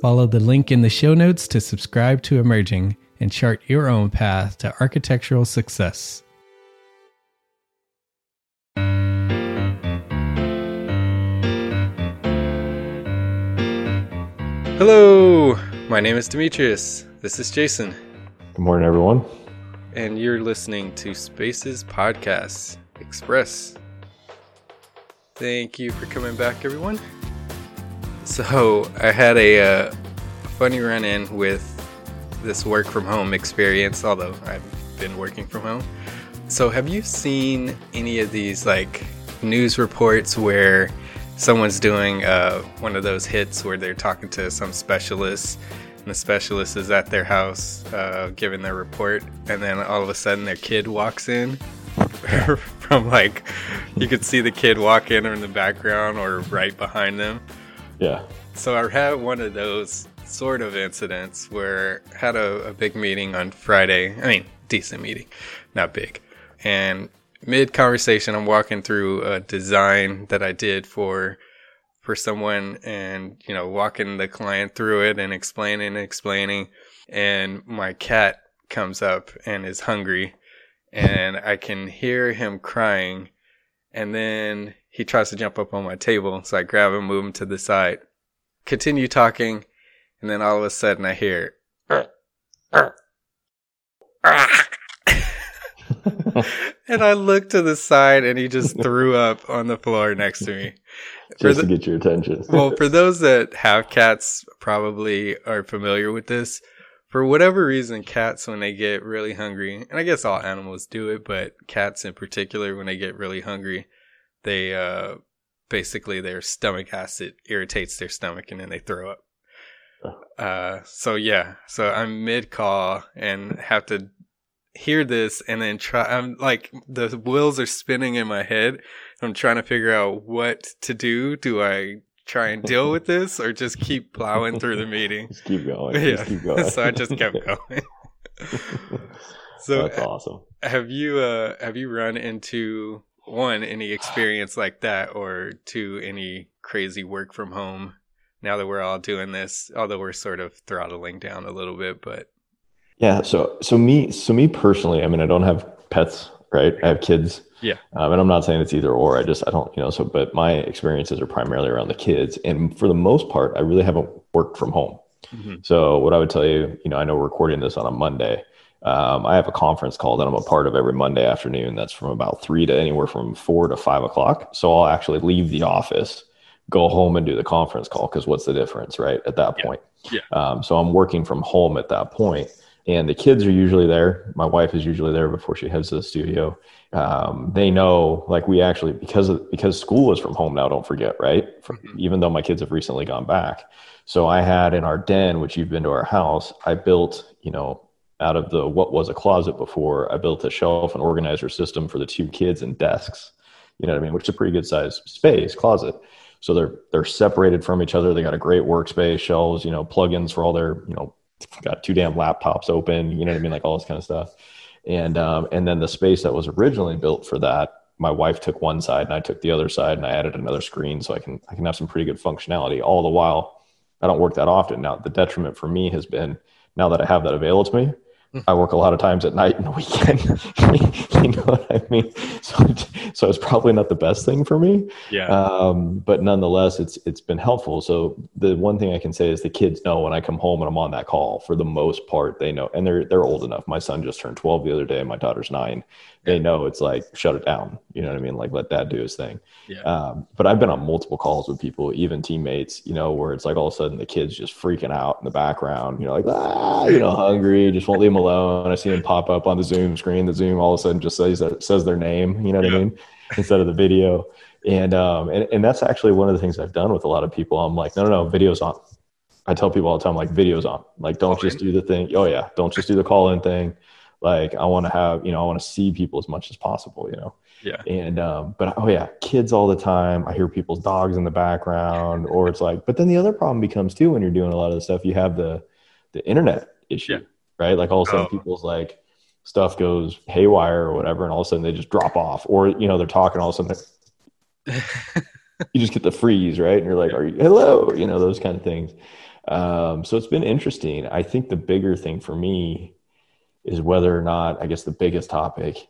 Follow the link in the show notes to subscribe to Emerging and chart your own path to architectural success. Hello, my name is Demetrius. This is Jason, Good morning, everyone. and you're listening to Spaces Podcasts Express. Thank you for coming back, everyone. So, I had a uh, funny run in with this work from home experience, although I've been working from home. So, have you seen any of these like news reports where someone's doing uh, one of those hits where they're talking to some specialist and the specialist is at their house uh, giving their report, and then all of a sudden their kid walks in from like you could see the kid walk in or in the background or right behind them. Yeah. So I had one of those sort of incidents where I had a, a big meeting on Friday. I mean, decent meeting, not big. And mid conversation, I'm walking through a design that I did for for someone, and you know, walking the client through it and explaining and explaining. And my cat comes up and is hungry, and I can hear him crying. And then he tries to jump up on my table, so I grab him, move him to the side continue talking, and then all of a sudden I hear. and I look to the side, and he just threw up on the floor next to me. Just the- to get your attention. well, for those that have cats, probably are familiar with this. For whatever reason, cats, when they get really hungry, and I guess all animals do it, but cats in particular, when they get really hungry, they uh, basically their stomach acid irritates their stomach and then they throw up. Uh, so yeah, so I'm mid call and have to hear this and then try. I'm like the wheels are spinning in my head. I'm trying to figure out what to do. Do I try and deal with this or just keep plowing through the meeting? Just keep going. Yeah. Just keep going. so I just kept going. so That's awesome. have you uh have you run into one any experience like that or two any crazy work from home now that we're all doing this although we're sort of throttling down a little bit but Yeah. So so me so me personally, I mean, I don't have pets, right? I have kids. Yeah. Um, and I'm not saying it's either or. I just I don't you know. So but my experiences are primarily around the kids, and for the most part, I really haven't worked from home. Mhm. So what I would tell you, you know, I know we're recording this on a Monday. Um, I have a conference call that I'm a part of every Monday afternoon. That's from about three to anywhere from four to five o'clock. So I'll actually leave the office, go home and do the conference call because what's the difference, right? At that Yeah. point. Yeah. Um, so I'm working from home at that point, and the kids are usually there. My wife is usually there before she heads to the studio. Um, they know, like we actually because of, because school is from home now. Don't forget, right? From, Mhm. Even though my kids have recently gone back, so I had in our den, which you've been to our house, I built, you know, out of the what was a closet before, I built a shelf and organizer system for the two kids and desks. You know what I mean? Which is a pretty good size space closet. So they're they're separated from each other. They got a great workspace, shelves, you know, plugins for all their, you know, got two damn laptops open. You know what I mean? Like all this kind of stuff. And um, and then the space that was originally built for that, my wife took one side and I took the other side, and I added another screen so I can I can have some pretty good functionality. All the while, I don't work that often. Now the detriment for me has been now that I have that available to me, I work a lot of times at night and the weekend. you know what I mean? So, so it's probably not the best thing for me. Yeah. Um, but nonetheless, it's it's been helpful. So the one thing I can say is the kids know when I come home and I'm on that call. For the most part, they know, and they're they're old enough. My son just turned 12 the other day. My daughter's nine. They know it's like shut it down. You know what I mean? Like let that do his thing. Yeah. Um, but I've been on multiple calls with people, even teammates, you know, where it's like all of a sudden the kids just freaking out in the background, you know, like, ah, you know, hungry, just won't leave them alone. I see them pop up on the Zoom screen. The Zoom all of a sudden just says says their name, you know what I mean? Instead of the video. And, um, and, and that's actually one of the things I've done with a lot of people. I'm like, no, no, no, video's on. I tell people all the time, like, video's on. Like, don't Oh, just do the thing. Oh, yeah. Don't just do the call in thing. Like, I want to have, you know, I want to see people as much as possible, you know? Yeah. And um, but oh yeah, kids all the time. I hear people's dogs in the background, or it's like. But then the other problem becomes too when you're doing a lot of the stuff. You have the the internet issue, Yeah. right? Like all of a sudden, Oh. people's like stuff goes haywire or whatever, and all of a sudden they just drop off, or you know they're talking, all of a sudden you just get the freeze, right? And you're like, "Are you hello?" You know those kind of things. Um, so it's been interesting. I think the bigger thing for me is whether or not, I guess, the biggest topic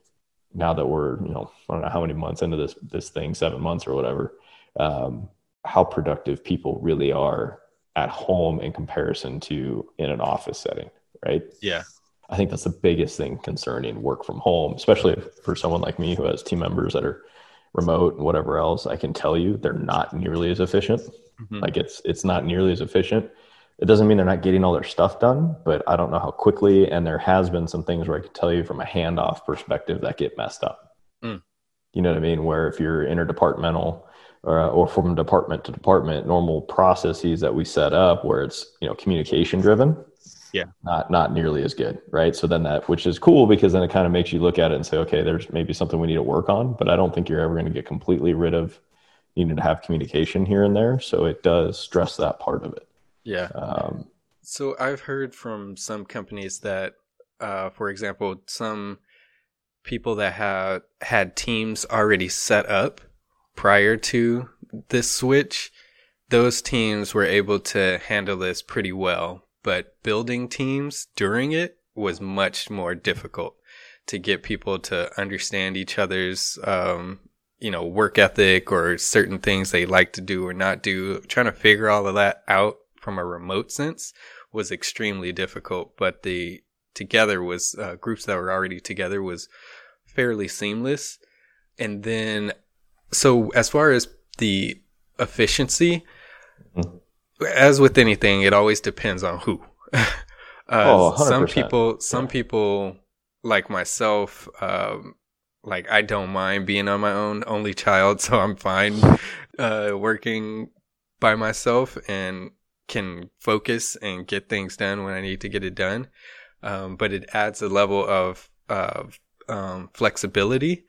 now that we're, you know, I don't know how many months into this this thing, seven months or whatever, um, how productive people really are at home in comparison to in an office setting, right? yeah. I think that's the biggest thing concerning work from home, especially for someone like me who has team members that are remote and whatever else. I can tell you they're not nearly as efficient. Mhm. Like it's it's not nearly as efficient. It doesn't mean they're not getting all their stuff done, but I don't know how quickly. And there has been some things where I can tell you from a handoff perspective that get messed up. Mm. You know what I mean? Where if you're interdepartmental or, or from department to department, normal processes that we set up where it's you know communication driven, Yeah. not not nearly as good, right? So then that which is cool because then it kind of makes you look at it and say, okay, there's maybe something we need to work on, but I don't think you're ever going to get completely rid of needing to have communication here and there. So it does stress that part of it. Yeah. Um, So I've heard from some companies that, uh, for example, some people that have had teams already set up prior to this switch, those teams were able to handle this pretty well. But building teams during it was much more difficult to get people to understand each other's, um, you know, work ethic or certain things they like to do or not do. Trying to figure all of that out from a remote sense was extremely difficult, but the together was uh, groups that were already together was fairly seamless. And then, so as far as the efficiency, Mhm. as with anything, it always depends on who. uh, Oh, some 100%. people, some Yeah. people like myself, um, like I don't mind being on my own, only child, so I'm fine uh, working by myself and can focus and get things done when I need to get it done. Um, but it adds a level of of um, flexibility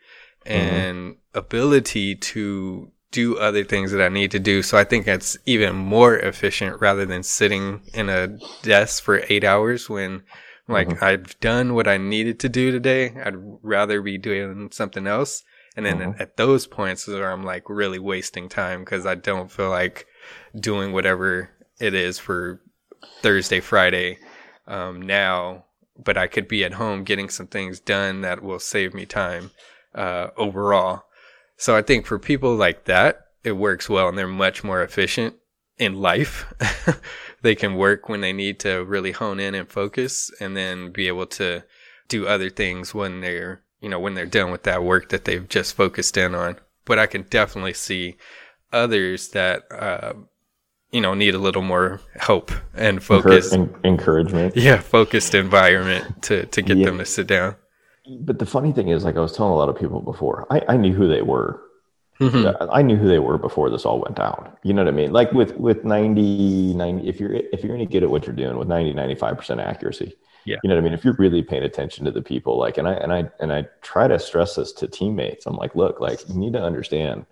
and ability to do other things that I need to do. So I think that's even more efficient rather than sitting in a desk for eight hours when like I've done what I needed to do today. I'd rather be doing something else. And then Mhm. at those points is where I'm like really wasting time because I don't feel like doing whatever it is for Thursday, Friday um, now, but I could be at home getting some things done that will save me time uh, overall. So I think for people like that, it works well and they're much more efficient in life. they can work when they need to really hone in and focus and then be able to do other things when they're, you know, when they're done with that work that they've just focused in on. But I can definitely see others that, uh, you know need a little more help and Encour- focus. en- encouragement. yeah, focused environment to to get Yeah. them to sit down. But the funny thing is, like I was telling a lot of people before, I, I knew who they were. Mhm. I knew who they were before this all went down. You know what I mean? Like with with 90, 90 if you're if you're any good at what you're doing with 90 95% accuracy. Yeah. You know what I mean? If you're really paying attention to the people like and I and I and I try to stress this to teammates. I'm like, look, like you need to understand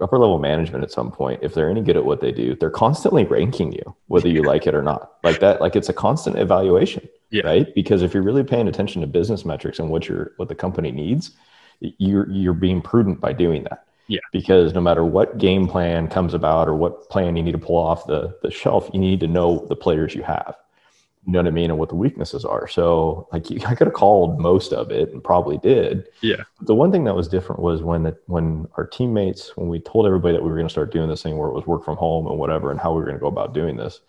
upper level management at some point if they're any good at what they do, they're constantly ranking you whether you like it or not. Like that like it's a constant evaluation, Yeah. right? Because if you're really paying attention to business metrics and what your what the company needs, you're you're being prudent by doing that yeah because no matter what game plan comes about or what plan you need to pull off the, the shelf, you need to know the players you have. You know what I mean? And what the weaknesses are. So like you, I could have called most of it and probably did. Yeah. The one thing that was different was when the, when our teammates, when we told everybody that we were going to start doing this thing where it was work from home and whatever, and how we were going to go about doing this,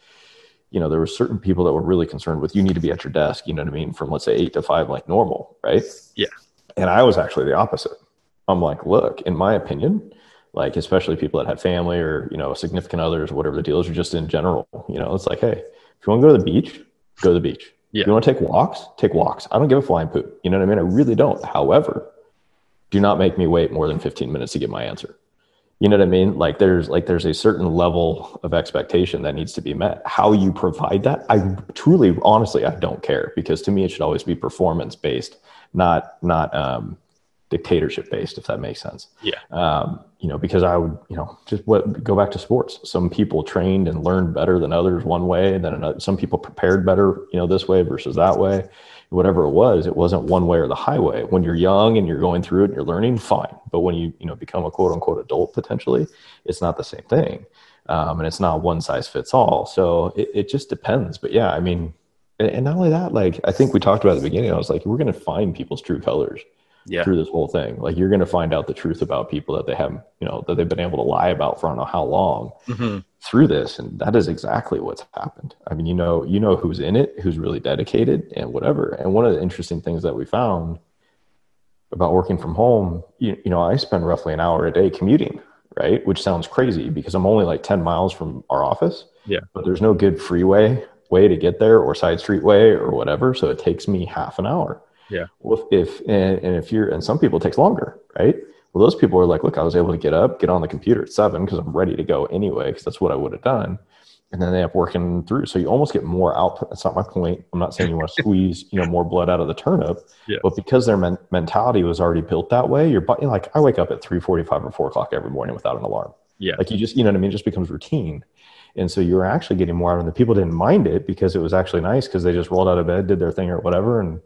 you know, there were certain people that were really concerned with you need to be at your desk, you know what I mean? From let's say eight to five, like normal, right? Yeah. And I was actually the opposite. I'm like, look, in my opinion, like especially people that had family or you know significant others, whatever the deal is, or just in general, you know, it's like, hey, if you want to go to the beach, go to the beach. Yeah. You want to take walks, take walks. I don't give a flying poop. You know what I mean? I really don't. However, do not make me wait more than 15 minutes to get my answer. You know what I mean? Like there's like there's a certain level of expectation that needs to be met. How you provide that, I truly, honestly, I don't care because to me it should always be performance based, not not um, dictatorship based, if that makes sense. Yeah. Um, you know, because I would, you know, just what go back to sports. Some people trained and learned better than others one way, and then another, some people prepared better, you know, this way versus that way. Whatever it was, it wasn't one way or the highway. When you're young and you're going through it and you're learning, fine. But when you, you know, become a quote unquote adult potentially, it's not the same thing. Um, and it's not one size fits all. So it, it just depends. But yeah, I mean, and, and not only that, like I think we talked about at the beginning, I was like, we're going to find people's true colors Yeah. through this whole thing. Like you're going to find out the truth about people that they haven't, you know, that they've been able to lie about for I don't know how long Mhm. through this. And that is exactly what's happened. I mean, you know, you know who's in it, who's really dedicated and whatever. And one of the interesting things that we found about working from home, you, you know, I spend roughly an hour a day commuting, right? Which sounds crazy because I'm only like 10 miles from our office. Yeah. But there's no good freeway way to get there or side street way or whatever. So it takes me half an hour. Yeah. Well, if, if and, and if you're and some people it takes longer, right? Well, those people are like, look, I was able to get up, get on the computer at seven because I'm ready to go anyway, because that's what I would have done. And then they end up working through. So you almost get more output. That's not my point. I'm not saying you want to squeeze, you know, more blood out of the turnip. Yeah. But because their men- mentality was already built that way, your body, like I wake up at 3:45 or 4 o'clock every morning without an alarm. Yeah. Like you just, you know what I mean? It just becomes routine. And so you were actually getting more out of them. The people didn't mind it because it was actually nice because they just rolled out of bed, did their thing or whatever, and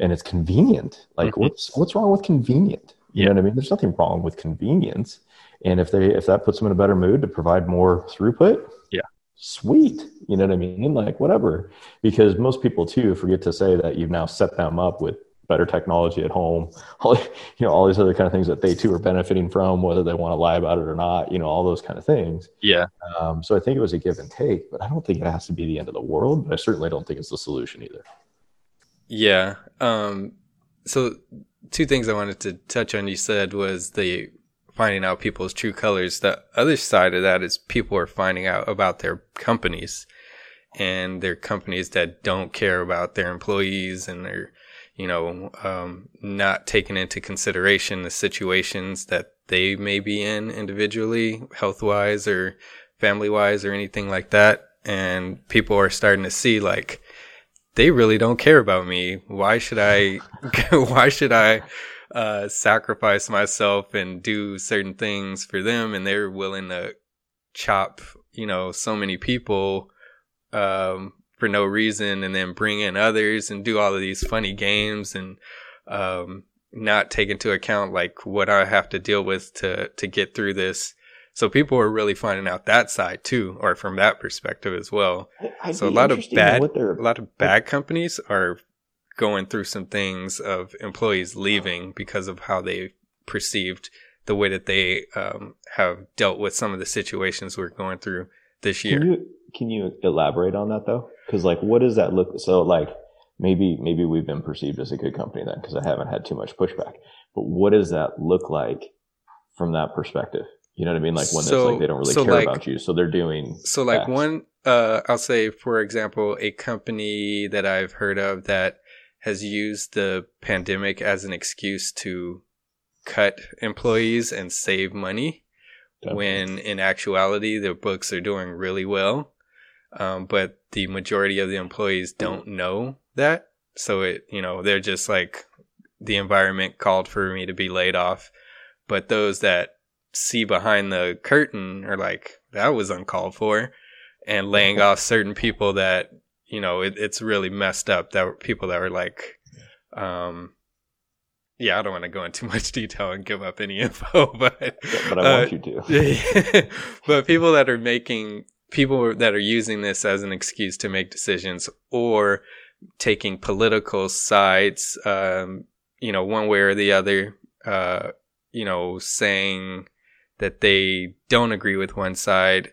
and it's convenient. Like Mhm. what's what's wrong with convenient? You know what I mean? There's nothing wrong with convenience. And if they if that puts them in a better mood to provide more throughput, Yeah. sweet. You know what I mean? Like whatever. Because most people too forget to say that you've now set them up with better technology at home, all you know, all these other kind of things that they too are benefiting from, whether they want to lie about it or not, you know, all those kind of things. Yeah. Um, so I think it was a give and take, but I don't think it has to be the end of the world. But I certainly don't think it's the solution either. Yeah. Um, so two things I wanted to touch on you said was the finding out people's true colors. The other side of that is people are finding out about their companies and their companies that don't care about their employees and they're, you know, um, not taking into consideration the situations that they may be in individually, health wise or family wise or anything like that. And people are starting to see like, they really don't care about me. Why should I, why should I, uh, sacrifice myself and do certain things for them? And they're willing to chop, you know, so many people, um, for no reason and then bring in others and do all of these funny games and, um, not take into account like what I have to deal with to, to get through this. So people are really finding out that side too, or from that perspective as well so a lot of bad a lot of bad companies are going through some things of employees leaving because of how they perceived the way that they um, have dealt with some of the situations we're going through this year. Can you can you elaborate on that though? Because like, what does that look? So like, maybe maybe we've been perceived as a good company then because I haven't had too much pushback. But what does that look like from that perspective? You know what I mean? Like when So- it's like they don't really so care like- about you, so they're doing. So like one uh I'll say for example a company that I've heard of that has used the pandemic as an excuse to cut employees and save money when in actuality their books are doing really well. Um, but the majority of the employees don't know that. So it, you know, they're just like the environment called for me to be laid off. But those that see behind the curtain are like, that was uncalled for and laying off certain people that, you know, it, it's really messed up that were people that were like, um, yeah, I don't want to go into too much detail and give up any info, but but I uh, want you to. but people that are making people that are using this as an excuse to make decisions or taking political sides, um, you know, one way or the other, uh, you know, saying that they don't agree with one side,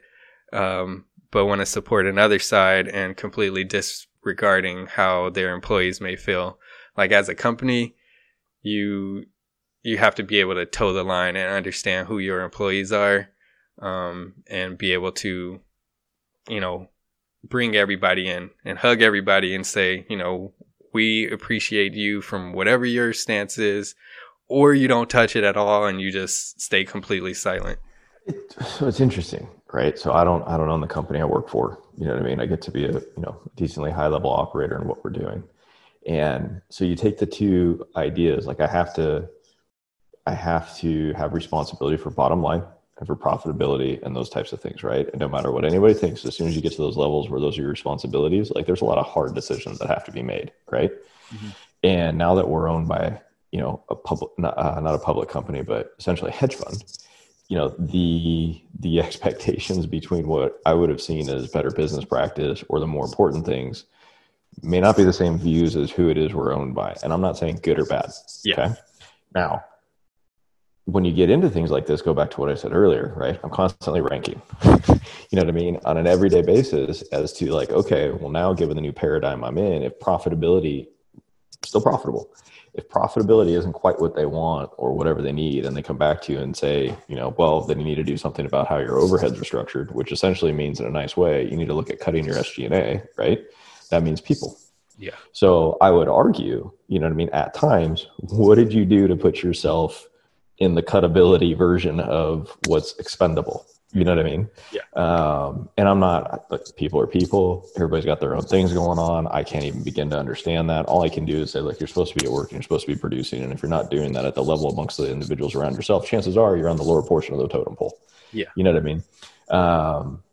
um, but want to support another side and completely disregarding how their employees may feel. Like as a company, you you have to be able to toe the line and understand who your employees are um, and be able to you know bring everybody in and hug everybody and say you know we appreciate you from whatever your stance is or you don't touch it at all and you just stay completely silent It, so it's interesting, right? So I don't I don't own the company I work for. You know what I mean? I get to be a you know decently high level operator in what we're doing. And so you take the two ideas, like I have to I have to have responsibility for bottom line and for profitability and those types of things, right? And no matter what anybody thinks, as soon as you get to those levels where those are your responsibilities, like there's a lot of hard decisions that have to be made, right? Mm-hmm. And now that we're owned by, you know, a public, not, uh, not a public company, but essentially a hedge fund, you know, the the expectations between what I would have seen as better business practice or the more important things may not be the same views as who it is we're owned by. And I'm not saying good or bad. Yeah. Okay. Now, when you get into things like this, go back to what I said earlier, right? I'm constantly ranking, you know what I mean, on an everyday basis as to like, okay, well, now given the new paradigm I'm in, if profitability still profitable, if profitability isn't quite what they want or whatever they need, and they come back to you and say, you know, well, then you need to do something about how your overheads are structured, which essentially means in a nice way, you need to look at cutting your SG&A, right? That means people. yeah So I would argue, you know what I mean, at times, what did you do to put yourself in the cutability version of what's expendable? You know what I mean? Yeah. Um, and I'm not, look, people are people. Everybody's got their own things going on. I can't even begin to understand that. All I can do is say, like, you're supposed to be at work and you're supposed to be producing. And if you're not doing that at the level amongst the individuals around yourself, chances are you're on the lower portion of the totem pole. Yeah. You know what I mean? Um,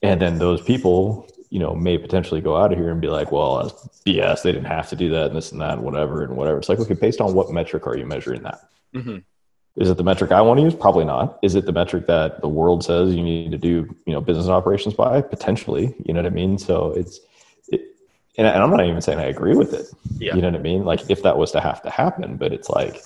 and then those people, you know, may potentially go out of here and be like, well, that's BS. They didn't have to do that and this and that and whatever and whatever. It's like, okay, based on what metric are you measuring that? hmm Is it the metric I want to use? Probably not. Is it the metric that the world says you need to do, you know, business operations by? Potentially. You know what I mean? So it's, it, and, and I'm not even saying I agree with it. Yeah. You know what I mean? Like if that was to have to happen, but it's like,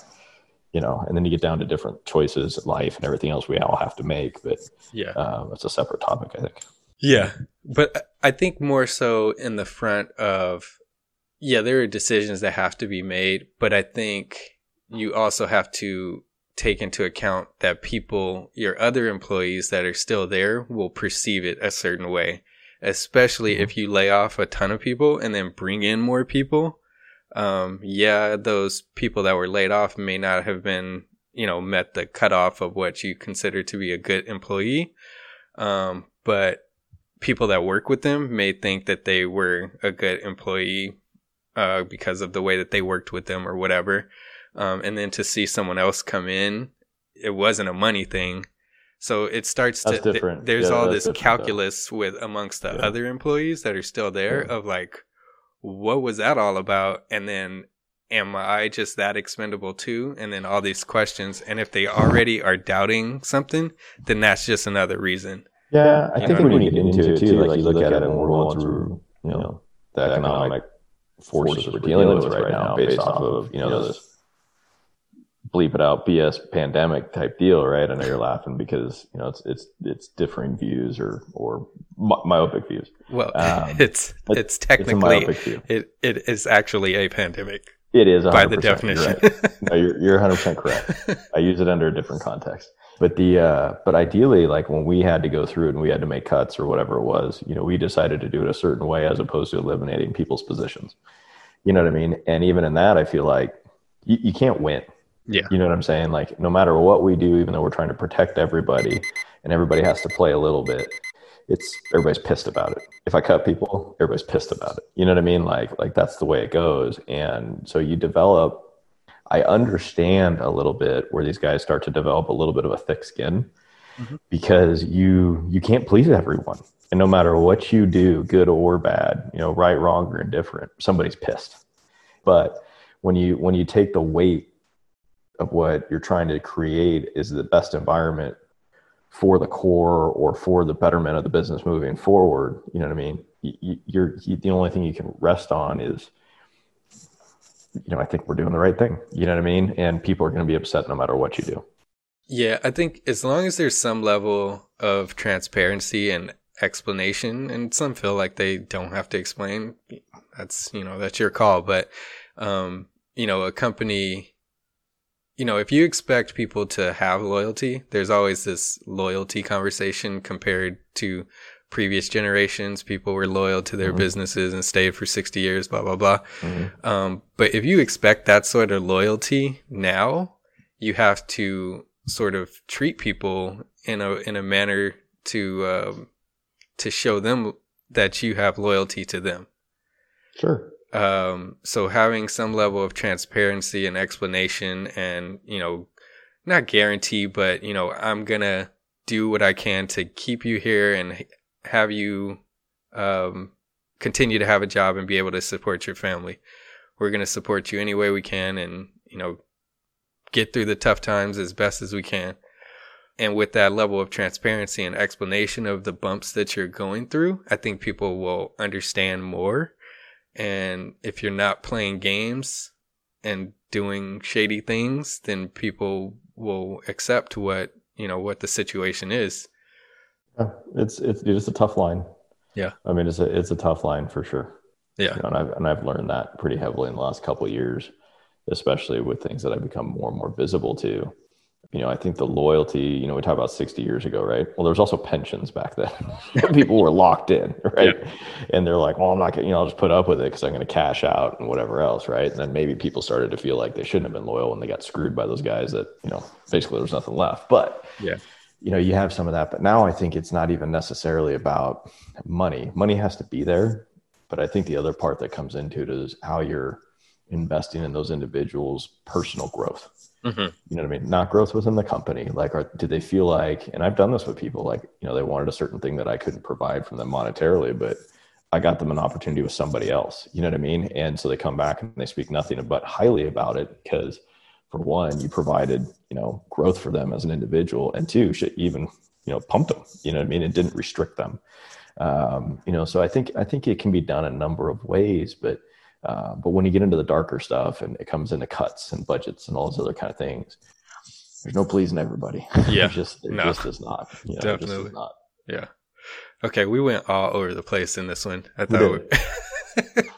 you know, and then you get down to different choices in life and everything else we all have to make. But yeah um, that's a separate topic, I think. Yeah, but I think more so in the front of, yeah, there are decisions that have to be made, but I think you also have to take into account that people, your other employees that are still there, will perceive it a certain way, especially if you lay off a ton of people and then bring in more people. Um, yeah, those people that were laid off may not have been, you know, met the cutoff of what you consider to be a good employee. Um, but people that work with them may think that they were a good employee uh, because of the way that they worked with them or whatever. Um, and then to see someone else come in, it wasn't a money thing. So it starts That's to th- there's Yeah, all this different, though. calculus with amongst the Yeah. other employees that are still there Yeah. of like, what was that all about? And then am I just that expendable too? And then all these questions. And if they already are doubting something, then that's just another reason. Yeah, I You think know when what you get into it too, like you look at it when we're going through, you know, the economic forces we're dealing with right now, based off of you know this bleep it out BS pandemic type deal, right? I know you're laughing because you know it's it's it's differing views or or myopic views. Well, Um, it's it's It's technically view. it it is actually a pandemic. It is by the 100%, you're definition. right. No, you're you're 100 percent correct. I use it under a different context. But the uh, but ideally, like when we had to go through it and we had to make cuts or whatever it was, you know, we decided to do it a certain way as opposed to eliminating people's positions. You know what I mean? And even in that, I feel like you, you can't win. Yeah. You know what I'm saying? Like no matter what we do, even though we're trying to protect everybody and everybody has to play a little bit, it's everybody's pissed about it. If I cut people, everybody's pissed about it. You know what I mean? Like like that's the way it goes. And so you develop I understand a little bit where these guys start to develop a little bit of a thick skin Mhm. because you you can't please everyone. And no matter what you do, good or bad, you know, right, wrong, or indifferent, somebody's pissed. But when you when you take the weight of what you're trying to create is the best environment for the core or for the betterment of the business moving forward, you know what I mean? You, you- you're you, the only thing you can rest on is, you know, I think we're doing the right thing. You know what I mean? And people are going to be upset no matter what you do. Yeah, I think as long as there's some level of transparency and explanation, and some feel like they don't have to explain, that's you know that's your call. But um, you know, a company, you know, if you expect people to have loyalty, there's always this loyalty conversation compared to previous generations. People were loyal to their Mhm. businesses and stayed for 60 years, blah blah blah. Mhm. Um, but if you expect that sort of loyalty now, you have to sort of treat people in a in a manner to um, to show them that you have loyalty to them. Sure. Um, so having some level of transparency and explanation, and you know, not guarantee, but you know, I'm gonna do what I can to keep you here and have you um, continue to have a job and be able to support your family. We're gonna support you any way we can, and you know, get through the tough times as best as we can. And with that level of transparency and explanation of the bumps that you're going through, I think people will understand more. And if you're not playing games and doing shady things, then people will accept what, you know, what the situation is. Yeah, it's it's it's a tough line. Yeah. I mean, it's a it's a tough line for sure. Yeah. You know, and I've and I've learned that pretty heavily in the last couple of years, especially with things that I've become more and more visible to. You know, I think the loyalty. You know, we talk about sixty years ago, right? Well, there was also pensions back then. People were locked in, right? And they're like, "Well, I'm not gonna, you know, I'll just put up with it because I'm going to cash out and whatever else, right?" And then maybe people started to feel like they shouldn't have been loyal when they got screwed by those guys. That you know, basically there was nothing left. But Yeah. you know, you have some of that. But now I think it's not even necessarily about money. Money has to be there, but I think the other part that comes into it is how you're investing in those individuals' personal growth. Mm-hmm. You know what I mean? Not growth within the company. Like, are, did they feel like, and I've done this with people, like, you know, they wanted a certain thing that I couldn't provide from them monetarily, but I got them an opportunity with somebody else. You know what I mean? And so they come back and they speak nothing but highly about it because, for one, you provided, you know, growth for them as an individual, and two, shit, even, you know, pumped them. You know what I mean? It didn't restrict them. Um, you know, so I think I think it can be done a number of ways, but uh, but when you get into the darker stuff and it comes into cuts and budgets and all those other kind of things, there's no pleasing everybody. Yeah. Just No. just is not. You know, just is Definitely. not. Yeah. Okay, we went all over the place in this one. I We thought. did.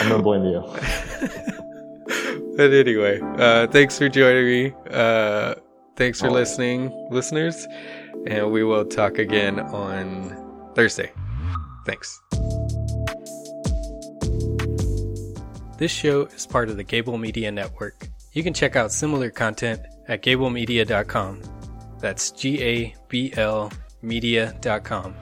I'm gonna blame you. but anyway, uh, thanks for joining me. Uh, thanks for Oh. listening, listeners. And we will talk again on Thursday. Thanks. This show is part of the Gable Media Network. You can check out similar content at gablemedia.com. That's G A B L media.com.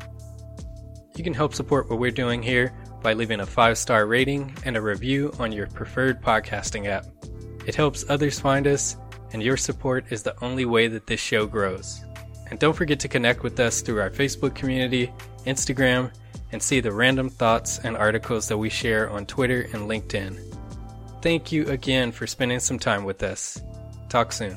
You can help support what we're doing here by leaving a five star rating and a review on your preferred podcasting app. It helps others find us, and your support is the only way that this show grows. And don't forget to connect with us through our Facebook community, Instagram, and see the random thoughts and articles that we share on Twitter and LinkedIn. Thank you again for spending some time with us. Talk soon.